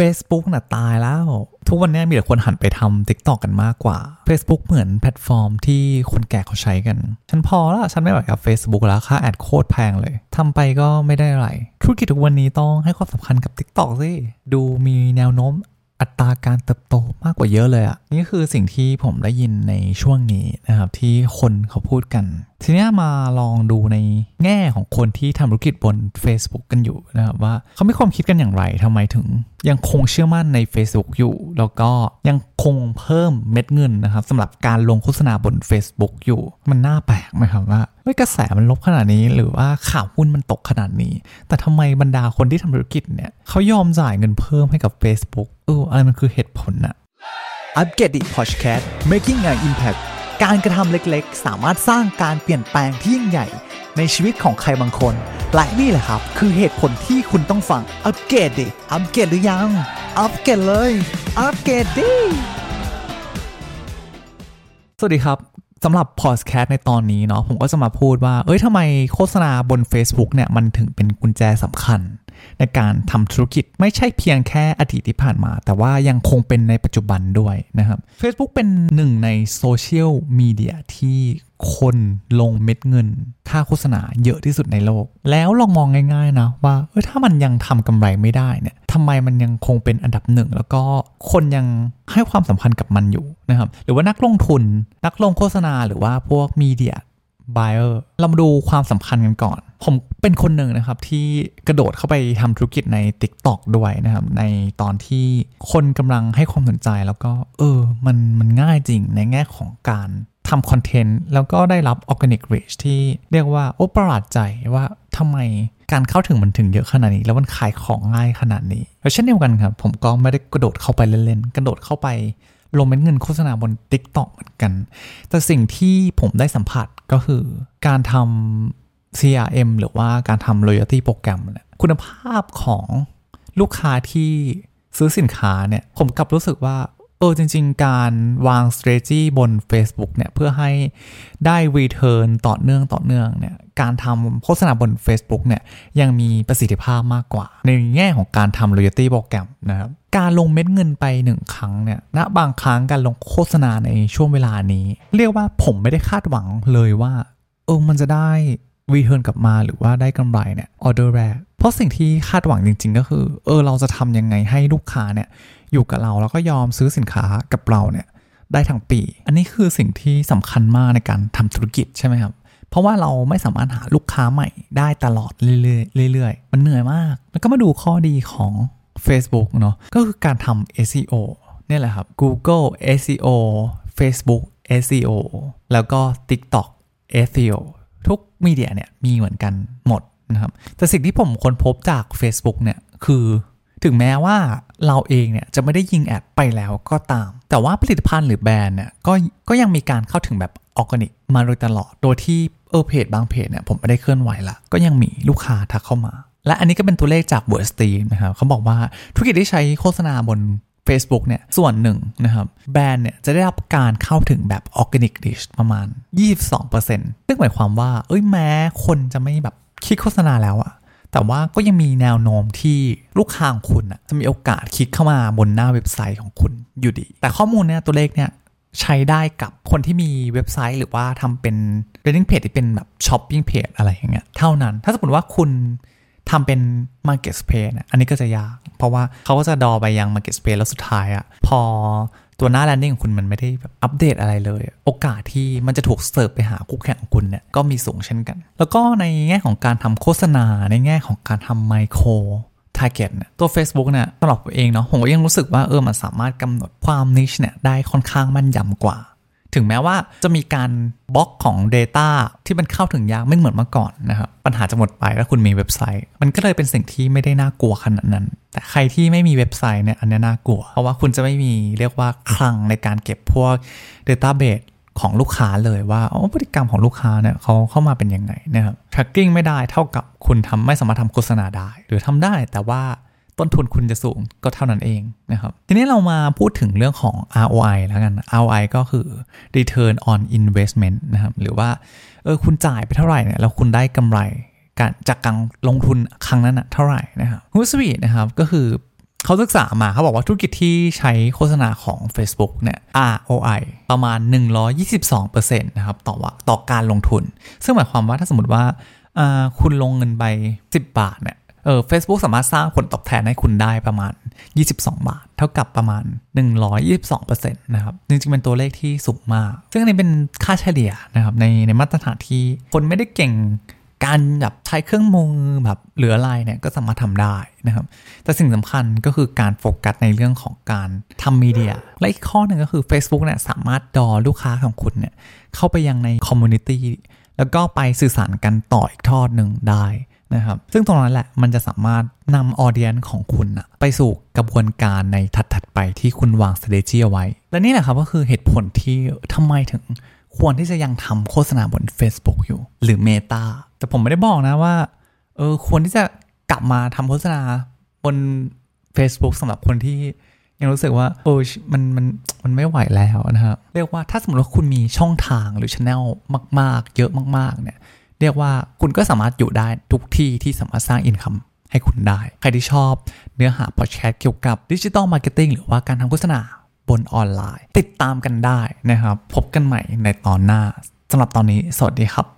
Facebook น่ะตายแล้ว ทุกวันนี้มีแต่คนหันไปทำ TikTok กันมากกว่า Facebook เหมือนแพลตฟอร์มที่คนแก่เขาใช้กัน ฉันพอแล้วฉันไม่ไหวกับ Facebook แล้วค่า ad โคตรแพงเลยทำไปก็ไม่ได้อะไร ธุรกิจทุกวันนี้ต้องให้ความสำคัญกับ TikTok สิ ดูมีแนวโน้มอัตราการเติบโตมากกว่าเยอะเลยอะนี่คือสิ่งที่ผมได้ยินในช่วงนี้นะครับที่คนเขาพูดกัน ทีนี้มาลองดูในแง่ของคนที่ทำธุรกิจบน Facebook กันอยู่นะครับว่าเขาไม่ความคิดกันอย่างไรทำไมถึง ยังคงเชื่อมั่นใน Facebook อยู่ แล้วก็ยังคงเพิ่มเม็ดเงินนะครับสำหรับการลงโฆษณาบน Facebook อยู่ มันน่าแปลกไหมครับว่าเฮ้ยกระแสมันลบขนาดนี้ หรือว่าข่าวหุ้นมันตกขนาดนี้ แต่ทำไมบรรดาคนที่ทำธุรกิจเนี่ยเขายอมจ่ายเงินเพิ่มให้กับ Facebook เอออะไรมันคือเหตุผลอะอัปเกรดดิพอดแคสต์ making an impact การกระทำเล็กๆ สามารถสร้างการเปลี่ยนแปลงที่ยิ่งใหญ่ ในชีวิตของใครบางคน และนี่แหละครับ คือเหตุผลที่คุณต้องฟัง อัปเกรดดิ อัปเกรดหรือยัง อัปเกรดเลย อัปเกรดดิ สวัสดีครับสำหรับพอดแคสต์ในตอนนี้เนาะผมก็จะมาพูดว่า เอ้ยทำไมโฆษณาบน Facebook เนี่ยมันถึงเป็นกุญแจสำคัญ ในการทำธุรกิจไม่ใช่เพียงแค่อดีตที่ผ่านมา แต่ว่ายังคงเป็นในปัจจุบันด้วยนะครับ Facebook เป็นหนึ่งในโซเชียลมีเดียที่คนลงเม็ดเงิน ค่าโฆษณาเยอะที่สุดในโลก แล้วลองมองง่ายๆนะว่าเออถ้ามันยังทำกำไรไม่ได้เนี่ยทำไมมันยังคงเป็นอันดับหนึ่ง แล้วก็คนยังให้ความสำคัญกับมันอยู่นะครับหรือว่านักลงทุนนักลงโฆษณาหรือว่าพวกมีเดีย buyer เรามาดูความสำคัญกันก่อน ผม เป็นคนหนึ่งนะครับที่กระโดดเข้าไปทำธุรกิจใน TikTok ด้วยนะครับ ในตอนที่คนกำลังให้ความสนใจแล้วก็ เออ มันมันง่ายจริงในแง่ของการทำคอนเทนต์แล้วก็ได้รับ Organic Reach ที่เรียกว่าโอ้ประหลาดใจว่าทำไมการเข้าถึงมันถึงเยอะขนาดนี้ แล้วมันขายของง่ายขนาดนี้แล้วเช่นเดียวกันครับ ผมก็ไม่ได้กระโดดเข้าไปเล่นๆ กระโดดเข้าไปลงเม็ดเงินโฆษณาบน TikTok เหมือนกัน แต่สิ่งที่ผมได้สัมผัสก็คือ การทำ CRM หรือว่าการทำ loyalty โปรแกรมเนี่ยคุณภาพของลูกค้าที่ซื้อสินค้าเนี่ย ผมกลับรู้สึกว่า เออจริง ๆ การวาง strategy บน Facebook เนี่ย เพื่อให้ได้ return ต่อเนื่องต่อเนื่องเนี่ย การทำโฆษณาบน Facebook เนี่ย ยังมีประสิทธิภาพมากกว่า ในแง่ของการทำ loyalty โปรแกรมนะครับ การลงเม็ดเงินไปหนึ่งครั้งเนี่ยณบางครั้งการลงโฆษณาในช่วงเวลานี้ เรียกว่าผมไม่ได้คาดหวังเลยว่าเออมันจะได้ รีเทิร์นกลับมาหรือว่าได้กำไรเนี่ยออเดอร์แรก เพราะสิ่งที่คาดหวังจริง ๆ ก็คือ เออเราจะทำยังไงให้ลูกค้าเนี่ยอยู่กับเราแล้วก็ยอมซื้อสินค้ากับเราเนี่ยได้ทั้งปี อันนี้คือสิ่งที่สำคัญมากในการทำธุรกิจใช่ไหมครับ เพราะว่าเราไม่สามารถหาลูกค้าใหม่ได้ตลอดเรื่อยๆเรื่อยๆ มันเหนื่อยมาก แล้วก็มาดูข้อดีของ Facebook เนาะก็คือการทำ SEO เนี่ยแหละครับ Google SEO Facebook SEO แล้วก็ TikTok SEO ทุก media เนี่ยมีเหมือนกันหมดนะครับแต่สิ่งที่ผมค้นพบจาก Facebook เนี่ยคือถึงแม้ว่าเราเองเนี่ยจะไม่ได้ยิง ad ไปแล้วก็ตาม แต่ว่าผลิตภัณฑ์หรือแบรนด์เนี่ยก็ก็ยังมีการเข้าถึงแบบออร์แกนิกมาโดยตลอด โดยที่เออเพจบางเพจเนี่ยผมไม่ได้เคลื่อนไหวละก็ยังมีลูกค้าทักเข้ามา และอันนี้ก็เป็นตัวเลขจากเบอร์สตีนะครับเขาบอกว่าธุรกิจที่ใช้โฆษณาบน Facebook เนี่ยส่วนหนึ่งนะครับแบรนด์เนี่ยจะได้รับการเข้าถึงแบบออร์แกนิกดิชประมาณ 22%ซึ่งหมายความว่า เอ้ยแม้คนจะไม่แบบคิดโฆษณาแล้วอะแต่ว่าก็ยังมีแนวโน้มที่ลูกค้าของคุณอะจะมีโอกาสคลิกเข้ามาบนหน้าเว็บไซต์ของคุณอยู่ดี แต่ข้อมูลเนี่ยตัวเลขเนี่ยใช้ได้กับคนที่มีเว็บไซต์หรือว่าทำเป็น landing page ที่เป็นแบบ shopping page อะไรอย่างเงี้ยเท่านั้น ถ้าสมมติว่าคุณ ทำเป็น market space อันนี้ก็จะยาก เพราะว่าเขาก็จะดอไปยัง market space แล้วสุดท้ายอะพอตัวหน้า landing ของคุณมันไม่ได้แบบอัปเดตอะไรเลย โอกาสที่มันจะถูกเสิร์ฟไปหาคู่แข่งของคุณเนี่ยก็มีสูงเช่นกัน แล้วก็ในแง่ของการทำโฆษณาในแง่ของการทำไมโคร target เนี่ยตัว Facebook เนี่ยสำหรับผมเองเนาะผมก็ยังรู้สึกว่าเออมันสามารถกำหนดความ niche เนี่ยได้ค่อนข้างมั่นยำกว่า ถึงแม้ว่าจะมีการบล็อกของ Data ที่มันเข้าถึงยากไม่เหมือนเมื่อก่อนนะครับปัญหาจะหมดไปถ้าคุณมีเว็บไซต์ มันก็เลยเป็นสิ่งที่ไม่ได้น่ากลัวขนาดนั้น แต่ใครที่ไม่มีเว็บไซต์เนี่ยอันนี้น่ากลัว เพราะว่าคุณจะไม่มีเรียกว่าคลังในการเก็บพวก Database ของลูกค้าเลยว่าอ๋อพฤติกรรมของลูกค้าเนี่ยเขาเข้ามาเป็นยังไงนะครับ tracking ไม่ได้เท่ากับคุณทำไม่สามารถทำโฆษณาได้ หรือทำได้แต่ว่า ต้นทุนคุณจะสูงก็เท่านั้นเองนะครับ ทีนี้เรามาพูดถึงเรื่องของ ROI แล้วกัน ROI ก็คือ return on investment นะครับ หรือว่าเออคุณจ่ายไปเท่าไหร่เนี่ยแล้วคุณได้กำไรการจากการลงทุนครั้งนั้นนะเท่าไหร่นะครับ h o o s w e e t นะครับก็คือเขาศึกษามาเขาบอกว่าธุรกิจที่ใช้โฆษณาของ Facebook เนี่ย ROI ประมาณ 122%นะครับต่อว่าต่อการลงทุน ซึ่งหมายความว่าถ้าสมมติว่าคุณลงเงินไป 10 บาทเนี่ย เออ Facebook สามารถสร้างผลตอบแทนให้คุณได้ประมาณ 22 บาท เท่ากับประมาณ 122%นะครับ จริงๆ เป็นตัวเลขที่สูงมาก ซึ่งอันนี้เป็นค่าเฉลี่ยนะครับ ในในมาตรฐานที่คนไม่ได้เก่งการแบบใช้เครื่องมือแบบเหลืออะไรเนี่ยก็สามารถทำได้นะครับ แต่สิ่งสำคัญก็คือการโฟกัสในเรื่องของการทำ media และอีกข้อหนึ่งก็คือ Facebook เนี่ยสามารถดอลูกค้าของคุณเนี่ยเข้าไปยังใน community แล้วก็ไปสื่อสารกันต่ออีกทอดหนึ่งได้ นะครับ ซึ่งตรงนั้นแหละมันจะสามารถนำออเดียนของคุณนะไปสู่กระบวนการในถัดๆไปที่คุณวาง strategy เอาไว้ และนี่แหละครับก็คือเหตุผลที่ทำไมถึงควรที่จะยังทำโฆษณาบน Facebook อยู่ หรือ Meta แต่ผมไม่ได้บอกนะว่าเออควรที่จะกลับมาทำโฆษณาบน Facebook สำหรับคนที่ยังรู้สึกว่าโอ้มันมันมันไม่ไหวแล้วนะครับ เรียกว่าถ้าสมมติว่าคุณมีช่องทางหรือช anel มาก ๆ เยอะมาก ๆ เนี่ย เรียกว่าคุณก็สามารถอยู่ได้ทุกที่ที่สามารถสร้าง income ให้คุณได้ ใครที่ชอบเนื้อหาพอดแคสต์เกี่ยวกับ digital marketing หรือว่าการทำโฆษณาบนออนไลน์ ติดตามกันได้นะครับ พบกันใหม่ในตอนหน้าสำหรับตอนนี้ สวัสดีครับ